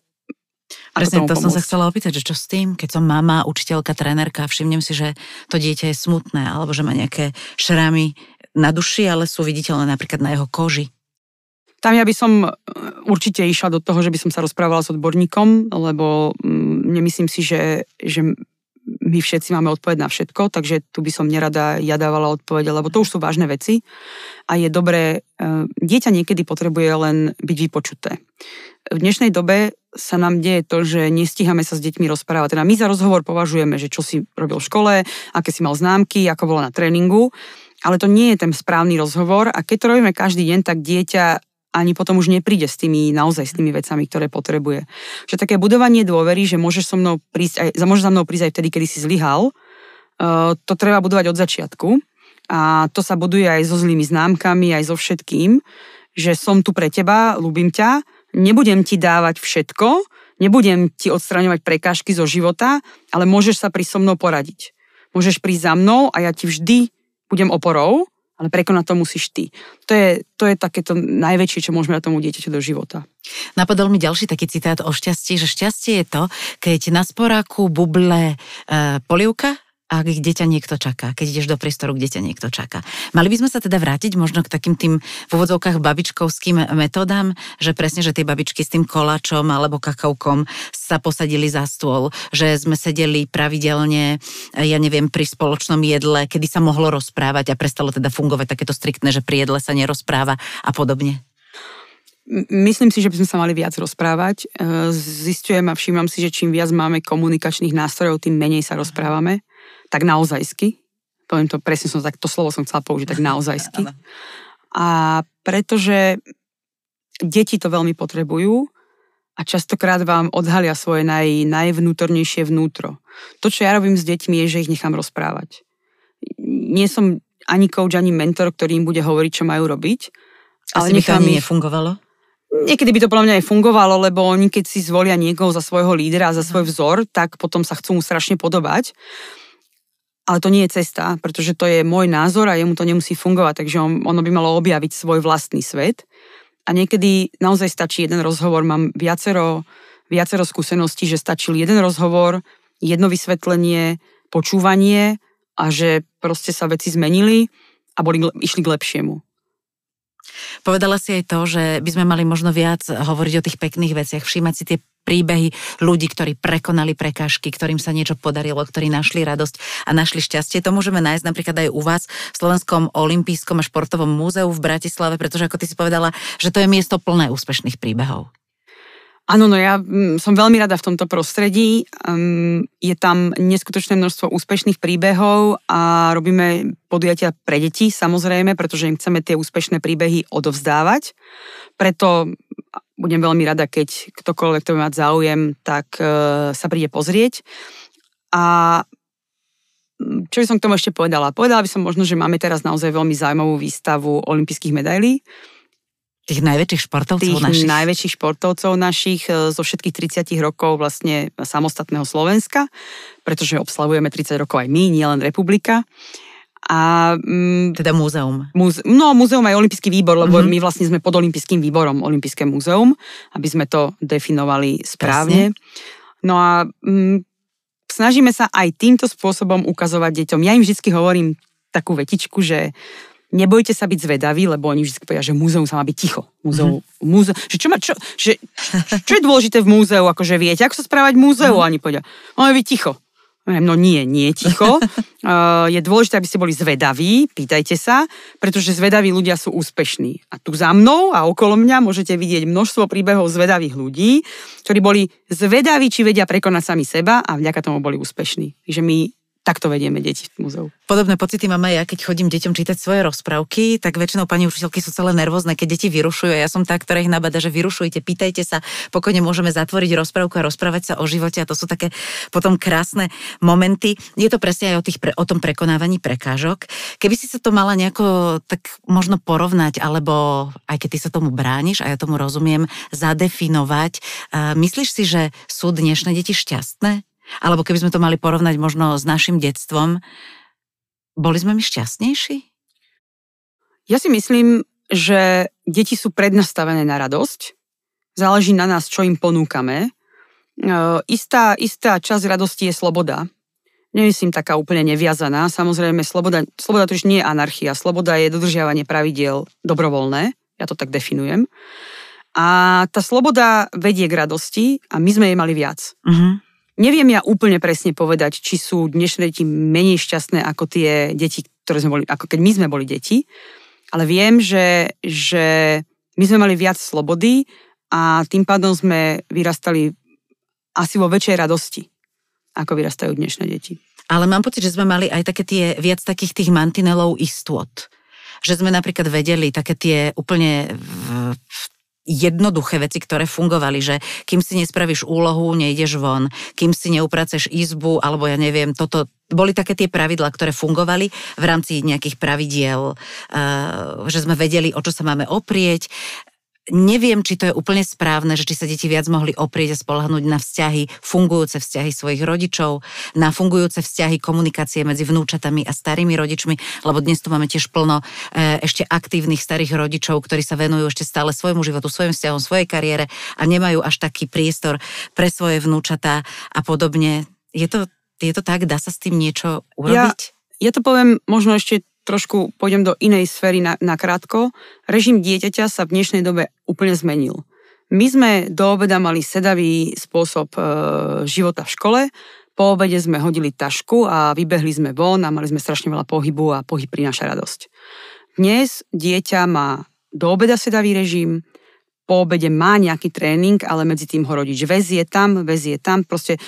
Presne to pomôcť. som sa chcela opýtať, že čo s tým, keď som mama, učiteľka, trénerka, všimnem si, že to dieťa je smutné, alebo že má nejaké šramy na duši, ale sú viditeľné napríklad na jeho koži. Tam ja by som e, určite išla do toho, že by som sa rozprávala s odborníkom, lebo mm, nemyslím si, že, že my všetci máme odpoveď na všetko, takže tu by som nerada ja dávala odpoveď, lebo to už sú vážne veci a je dobré, e, dieťa niekedy potrebuje len byť vypočuté. V dnešnej dobe sa nám deje to, že nestíhame sa s deťmi rozprávať. Teda my za rozhovor považujeme, že čo si robil v škole, aké si mal známky, ako bolo na tréningu, ale to nie je ten správny rozhovor a keď to robíme každý deň, tak dieťa ani potom už nepríde s tými, naozaj s tými vecami, ktoré potrebuje. Že také budovanie dôvery, že môžeš so mnou prísť aj, môže za mnou prísť aj vtedy, kedy si zlyhal, uh, to treba budovať od začiatku. A to sa buduje aj so zlými známkami, aj so všetkým, že som tu pre teba, ľúbim ťa, nebudem ti dávať všetko, nebudem ti odstraňovať prekážky zo života, ale môžeš sa pri so mnou poradiť. Môžeš prísť za mnou a ja ti vždy budem oporou ale prekonať to musíš ty. To je, to je takéto najväčšie, čo môžeme na tomu dieťaťu do života. Napadol mi ďalší taký citát o šťastí, že šťastie je to, keď na sporáku buble e, polievka a kde ťa niekto čaká, keď ideš do priestoru, kde ťa niekto čaká. Mali by sme sa teda vrátiť možno k takým tým v úvodzovkách babičkovským metodám, že presne, že tie babičky s tým koláčom alebo kakaukom sa posadili za stôl, že sme sedeli pravidelne, ja neviem, pri spoločnom jedle, kedy sa mohlo rozprávať a prestalo teda fungovať takéto striktné, že pri jedle sa nerozpráva a podobne. Myslím si, že by sme sa mali viac rozprávať. E, zistujem a všímam si, že čím viac máme komunikačných nástrojov, tým menej sa rozprávame. Tak naozajsky. Poviem to presne, som tak, to slovo som chcela použiť, tak naozajsky. A pretože deti to veľmi potrebujú a častokrát vám odhalia svoje naj, najvnútornejšie vnútro. To, čo ja robím s deťmi, je, že ich nechám rozprávať. Nie som ani coach, ani mentor, ktorý im bude hovoriť, čo majú robiť. Ale Asi by to ani ich... nefungovalo? Niekedy by to podľa mňa aj fungovalo, lebo oni keď si zvolia niekoho za svojho lídra, za svoj vzor, tak potom sa chcú mu strašne podobať. Ale to nie je cesta, pretože to je môj názor a jemu to nemusí fungovať, takže on, ono by malo objaviť svoj vlastný svet. A niekedy naozaj stačí jeden rozhovor. Mám viacero, viacero skúseností, že stačil jeden rozhovor, jedno vysvetlenie, počúvanie a že proste sa veci zmenili a boli, išli k lepšiemu. Povedala si aj to, že by sme mali možno viac hovoriť o tých pekných veciach, všímať si tie príbehy ľudí, ktorí prekonali prekážky, ktorým sa niečo podarilo, ktorí našli radosť a našli šťastie. To môžeme nájsť napríklad aj u vás v Slovenskom olympijskom a športovom múzeu v Bratislave, pretože ako ty si povedala, že to je miesto plné úspešných príbehov. Áno, no ja mm, som veľmi rada v tomto prostredí. Um, je tam neskutočné množstvo úspešných príbehov a robíme podujatia pre deti, samozrejme, pretože im chceme tie úspešné príbehy odovzdávať. Preto budem veľmi rada, keď ktokoľvek to mať záujem, tak uh, sa príde pozrieť. A mm, čo by som k tomu ešte povedala? Povedala by som možno, že máme teraz naozaj veľmi zaujímavú výstavu olympijských medailí Tých najväčších športovcov tých našich? najväčších športovcov našich e, zo všetkých 30 rokov vlastne samostatného Slovenska, pretože obslavujeme 30 rokov aj my, nielen republika. A, mm, teda múzeum. Múze, no, múzeum aj olympijský výbor, lebo mm-hmm. my vlastne sme pod olympijským výborom Olympijské múzeum, aby sme to definovali správne. Presne. No a mm, snažíme sa aj týmto spôsobom ukazovať deťom. Ja im vždy hovorím takú vetičku, že nebojte sa byť zvedaví, lebo oni vždy povedia, že múzeum sa má byť ticho. Múzeum, mm-hmm. múzeum, že čo, má, čo, že, čo je dôležité v múzeu, akože viete, ako sa správať v múzeu? Mm-hmm. A oni povedia, máme byť ticho. No nie, nie ticho. Uh, je dôležité, aby ste boli zvedaví, pýtajte sa, pretože zvedaví ľudia sú úspešní. A tu za mnou a okolo mňa môžete vidieť množstvo príbehov zvedavých ľudí, ktorí boli zvedaví, či vedia prekonať sami seba a vďaka tomu boli úspešní. Takže my takto vedieme deti v múzeu. Podobné pocity mám aj ja, keď chodím deťom čítať svoje rozprávky, tak väčšinou pani učiteľky sú celé nervózne, keď deti vyrušujú. Ja som tá, ktorá ich nabada, že vyrušujte, pýtajte sa, pokojne môžeme zatvoriť rozprávku a rozprávať sa o živote a to sú také potom krásne momenty. Je to presne aj o, tých, o tom prekonávaní prekážok. Keby si sa to mala nejako tak možno porovnať, alebo aj keď ty sa tomu brániš a ja tomu rozumiem, zadefinovať, myslíš si, že sú dnešné deti šťastné? Alebo keby sme to mali porovnať možno s našim detstvom, boli sme my šťastnejší? Ja si myslím, že deti sú prednastavené na radosť. Záleží na nás, čo im ponúkame. E, istá, istá časť radosti je sloboda. Nemyslím taká úplne neviazaná. Samozrejme, sloboda, sloboda to už nie je anarchia. Sloboda je dodržiavanie pravidiel dobrovoľné. Ja to tak definujem. A tá sloboda vedie k radosti a my sme jej mali viac. Uh-huh. Neviem ja úplne presne povedať, či sú dnešné deti menej šťastné ako tie deti, ktoré sme boli, ako keď my sme boli deti, ale viem, že, že my sme mali viac slobody a tým pádom sme vyrastali asi vo väčšej radosti, ako vyrastajú dnešné deti. Ale mám pocit, že sme mali aj také tie viac takých tých mantinelov istôt že sme napríklad vedeli také tie úplne v, v jednoduché veci, ktoré fungovali, že kým si nespravíš úlohu, nejdeš von, kým si neupraceš izbu, alebo ja neviem, toto boli také tie pravidlá, ktoré fungovali v rámci nejakých pravidiel, uh, že sme vedeli, o čo sa máme oprieť. Neviem, či to je úplne správne, že či sa deti viac mohli oprieť a spolahnúť na vzťahy, fungujúce vzťahy svojich rodičov, na fungujúce vzťahy komunikácie medzi vnúčatami a starými rodičmi, lebo dnes tu máme tiež plno e, ešte aktívnych starých rodičov, ktorí sa venujú ešte stále svojmu životu, svojim vzťahom, svojej kariére a nemajú až taký priestor pre svoje vnúčatá a podobne. Je to Je to tak? Dá sa s tým niečo urobiť? Ja, ja to poviem možno ešte trošku, pôjdem do inej sféry na, na krátko. Režim dieťaťa sa v dnešnej dobe úplne zmenil. My sme do obeda mali sedavý spôsob e, života v škole, po obede sme hodili tašku a vybehli sme von a mali sme strašne veľa pohybu a pohyb prináša radosť. Dnes dieťa má do obeda sedavý režim, po obede má nejaký tréning, ale medzi tým ho rodič vezie tam, vezie tam. Proste e,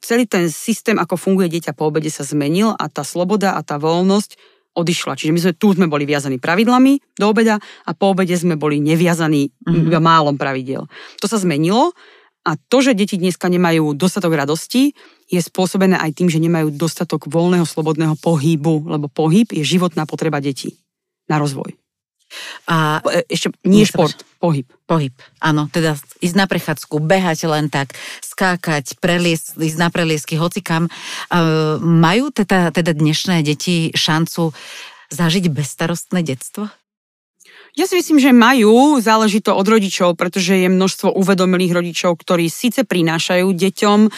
celý ten systém, ako funguje dieťa po obede sa zmenil a tá sloboda a tá voľnosť odišla. Čiže my sme tu sme boli viazaní pravidlami do obeda a po obede sme boli neviazaní mm-hmm. iba málom pravidel. To sa zmenilo a to, že deti dneska nemajú dostatok radosti, je spôsobené aj tým, že nemajú dostatok voľného, slobodného pohybu, lebo pohyb je životná potreba detí na rozvoj. A e, ešte nie šport, pohyb. Pohyb, áno, teda ísť na prechádzku, behať len tak, skákať, prelies, ísť na preliesky, hocikam. Uh, majú teda, teda dnešné deti šancu zažiť bezstarostné detstvo? Ja si myslím, že majú, záleží to od rodičov, pretože je množstvo uvedomilých rodičov, ktorí síce prinášajú deťom e,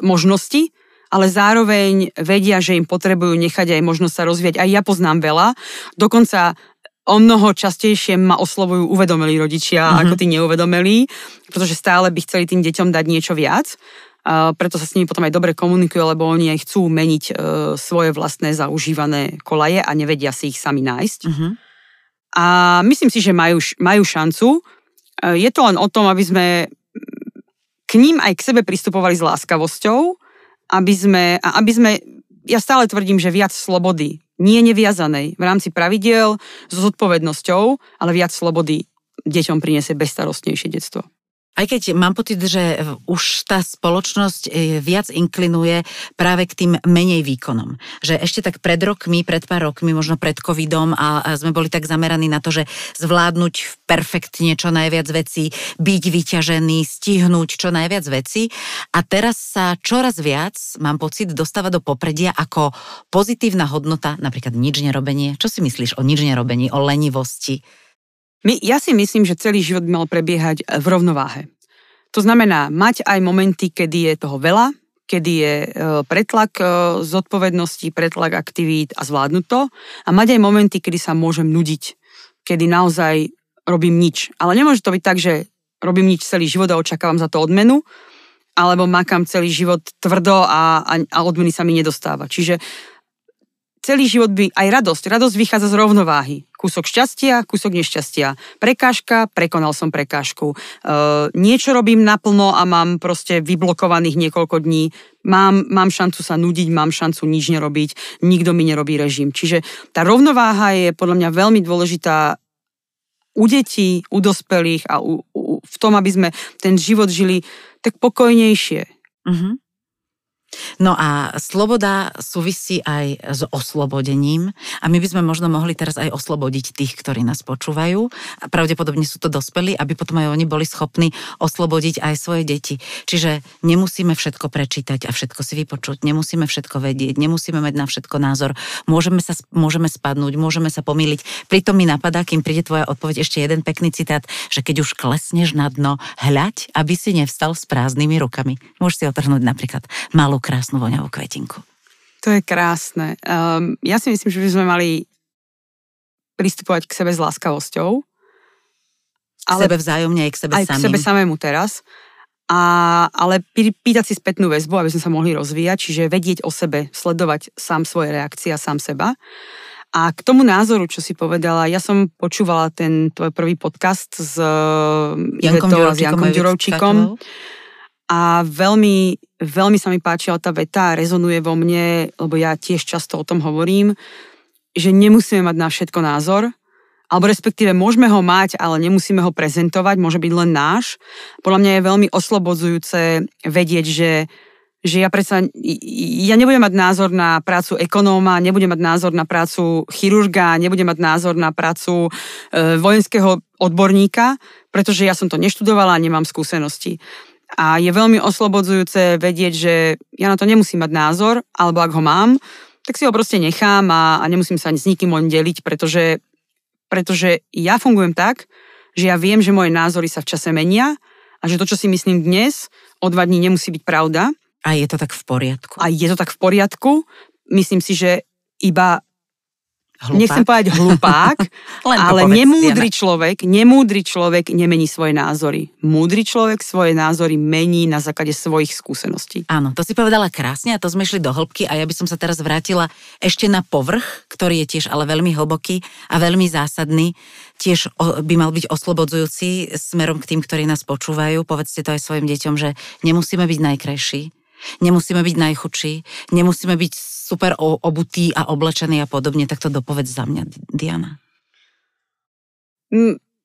možnosti, ale zároveň vedia, že im potrebujú nechať aj možnosť sa rozvíjať. Aj ja poznám veľa. Dokonca o mnoho častejšie ma oslovujú uvedomelí rodičia mm-hmm. ako tí neuvedomelí, pretože stále by chceli tým deťom dať niečo viac. Uh, preto sa s nimi potom aj dobre komunikujú, lebo oni aj chcú meniť uh, svoje vlastné zaužívané kolaje a nevedia si ich sami nájsť. Mm-hmm. A myslím si, že majú, majú šancu. E, je to len o tom, aby sme k ním aj k sebe pristupovali s láskavosťou, aby sme, a aby sme, ja stále tvrdím, že viac slobody, nie neviazanej, v rámci pravidiel, so zodpovednosťou, ale viac slobody deťom priniesie bezstarostnejšie detstvo. Aj keď mám pocit, že už tá spoločnosť e, viac inklinuje práve k tým menej výkonom. Že ešte tak pred rokmi, pred pár rokmi, možno pred covidom a, sme boli tak zameraní na to, že zvládnuť perfektne čo najviac vecí, byť vyťažený, stihnúť čo najviac vecí. A teraz sa čoraz viac, mám pocit, dostáva do popredia ako pozitívna hodnota, napríklad nič nerobenie. Čo si myslíš o nič nerobení, o lenivosti? My, ja si myslím, že celý život by mal prebiehať v rovnováhe. To znamená mať aj momenty, kedy je toho veľa, kedy je e, pretlak e, zodpovedností, pretlak aktivít a zvládnuť to. A mať aj momenty, kedy sa môžem nudiť, kedy naozaj robím nič. Ale nemôže to byť tak, že robím nič celý život a očakávam za to odmenu, alebo makám celý život tvrdo a, a, a odmeny sa mi nedostáva. Čiže celý život by aj radosť. Radosť vychádza z rovnováhy. Kúsok šťastia, kúsok nešťastia. Prekážka, prekonal som prekážku. E, niečo robím naplno a mám proste vyblokovaných niekoľko dní. Mám, mám šancu sa nudiť, mám šancu nič nerobiť, nikto mi nerobí režim. Čiže tá rovnováha je podľa mňa veľmi dôležitá u detí, u dospelých a u, u, v tom, aby sme ten život žili tak pokojnejšie. Mm-hmm. No a sloboda súvisí aj s oslobodením a my by sme možno mohli teraz aj oslobodiť tých, ktorí nás počúvajú a pravdepodobne sú to dospelí, aby potom aj oni boli schopní oslobodiť aj svoje deti. Čiže nemusíme všetko prečítať a všetko si vypočuť, nemusíme všetko vedieť, nemusíme mať na všetko názor, môžeme, sa, môžeme spadnúť, môžeme sa pomýliť. Pritom mi napadá, kým príde tvoja odpoveď, ešte jeden pekný citát, že keď už klesneš na dno, hľaď, aby si nevstal s prázdnymi rukami. Môžeš si otrhnúť napríklad malú krásnu voňavú kvetinku. To je krásne. Um, ja si myslím, že by sme mali pristupovať k sebe s láskavosťou. Ale, k sebe vzájomne aj k sebe aj samým. k sebe samému teraz. A, ale pýtať si spätnú väzbu, aby sme sa mohli rozvíjať, čiže vedieť o sebe, sledovať sám svoje reakcie a sám seba. A k tomu názoru, čo si povedala, ja som počúvala ten tvoj prvý podcast s Jankom Ďurovčíkom. S Jankom Ďurovčíkom a veľmi, veľmi sa mi páčila tá veta, rezonuje vo mne, lebo ja tiež často o tom hovorím, že nemusíme mať na všetko názor, alebo respektíve môžeme ho mať, ale nemusíme ho prezentovať, môže byť len náš. Podľa mňa je veľmi oslobodzujúce vedieť, že že ja predsa, ja nebudem mať názor na prácu ekonóma, nebudem mať názor na prácu chirurga, nebudem mať názor na prácu e, vojenského odborníka, pretože ja som to neštudovala a nemám skúsenosti. A je veľmi oslobodzujúce vedieť, že ja na to nemusím mať názor, alebo ak ho mám, tak si ho proste nechám a, a nemusím sa ani s nikým len deliť, pretože, pretože ja fungujem tak, že ja viem, že moje názory sa v čase menia a že to, čo si myslím dnes, o dva dní nemusí byť pravda. A je to tak v poriadku? A je to tak v poriadku. Myslím si, že iba Hlupák? nechcem povedať hlupák, ale povedz, nemúdry Diana. človek, nemúdry človek nemení svoje názory. Múdry človek svoje názory mení na základe svojich skúseností. Áno, to si povedala krásne a to sme šli do hĺbky a ja by som sa teraz vrátila ešte na povrch, ktorý je tiež ale veľmi hlboký a veľmi zásadný. Tiež by mal byť oslobodzujúci smerom k tým, ktorí nás počúvajú. Povedzte to aj svojim deťom, že nemusíme byť najkrajší, nemusíme byť najchudší, nemusíme byť super o- obutí a oblečení a podobne. Tak to dopovedz za mňa, Diana.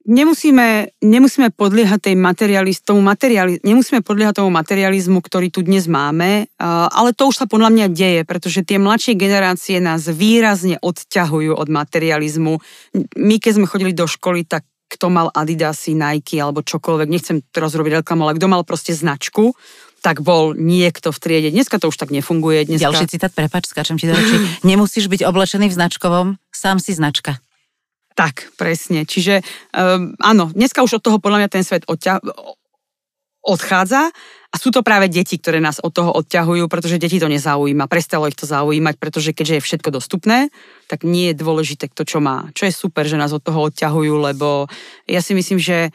Nemusíme, nemusíme podliehať tej materializ, tomu materiali, nemusíme podliehať tomu materializmu, ktorý tu dnes máme, ale to už sa podľa mňa deje, pretože tie mladšie generácie nás výrazne odťahujú od materializmu. My, keď sme chodili do školy, tak kto mal Adidasy, Nike alebo čokoľvek, nechcem teraz robiť reklamu, ale kto mal proste značku, tak bol niekto v triede. Dneska to už tak nefunguje. Dneska... Ďalší citát, prepač, skáčem ti do reči. Nemusíš byť oblečený v značkovom, sám si značka. Tak, presne. Čiže um, áno, dneska už od toho podľa mňa ten svet odťa- odchádza a sú to práve deti, ktoré nás od toho odťahujú, pretože deti to nezaujíma, prestalo ich to zaujímať, pretože keďže je všetko dostupné, tak nie je dôležité to, čo má. Čo je super, že nás od toho odťahujú, lebo ja si myslím, že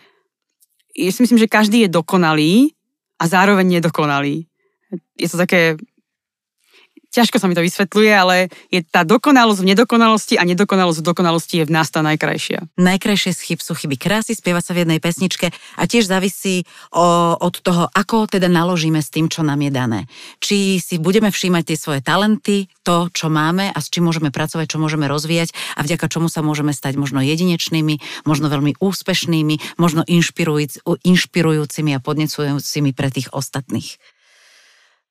ja si myslím, že každý je dokonalý a zároveň nedokonalý. Je to také ťažko sa mi to vysvetľuje, ale je tá dokonalosť v nedokonalosti a nedokonalosť v dokonalosti je v nás tá najkrajšia. Najkrajšie z chyb sú chyby krásy, spieva sa v jednej pesničke a tiež závisí o, od toho, ako teda naložíme s tým, čo nám je dané. Či si budeme všímať tie svoje talenty, to, čo máme a s čím môžeme pracovať, čo môžeme rozvíjať a vďaka čomu sa môžeme stať možno jedinečnými, možno veľmi úspešnými, možno inšpirujúc, inšpirujúcimi a podnecujúcimi pre tých ostatných.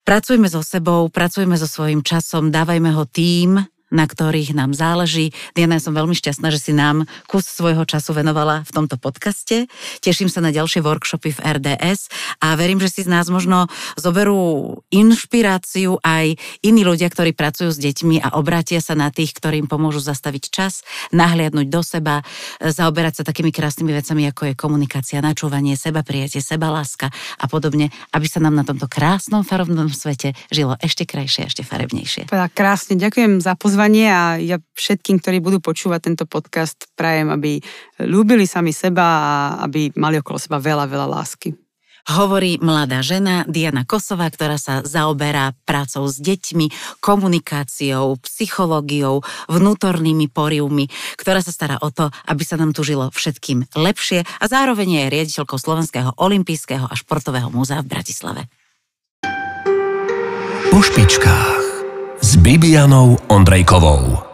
Pracujme so sebou, pracujme so svojím časom, dávajme ho tým, na ktorých nám záleží. Diana, ja som veľmi šťastná, že si nám kus svojho času venovala v tomto podcaste. Teším sa na ďalšie workshopy v RDS a verím, že si z nás možno zoberú inšpiráciu aj iní ľudia, ktorí pracujú s deťmi a obrátia sa na tých, ktorým pomôžu zastaviť čas, nahliadnúť do seba, zaoberať sa takými krásnymi vecami, ako je komunikácia, načúvanie, seba prijatie, seba láska a podobne, aby sa nám na tomto krásnom farovnom svete žilo ešte krajšie, ešte farebnejšie. Krásne, ďakujem za pozvanie a ja všetkým, ktorí budú počúvať tento podcast, prajem, aby ľúbili sami seba a aby mali okolo seba veľa, veľa lásky. Hovorí mladá žena Diana Kosová, ktorá sa zaoberá prácou s deťmi, komunikáciou, psychológiou, vnútornými porivmi, ktorá sa stará o to, aby sa nám tu žilo všetkým lepšie a zároveň je riaditeľkou Slovenského olympijského a športového múzea v Bratislave. Po špičkách s Bibianou Ondrejkovou.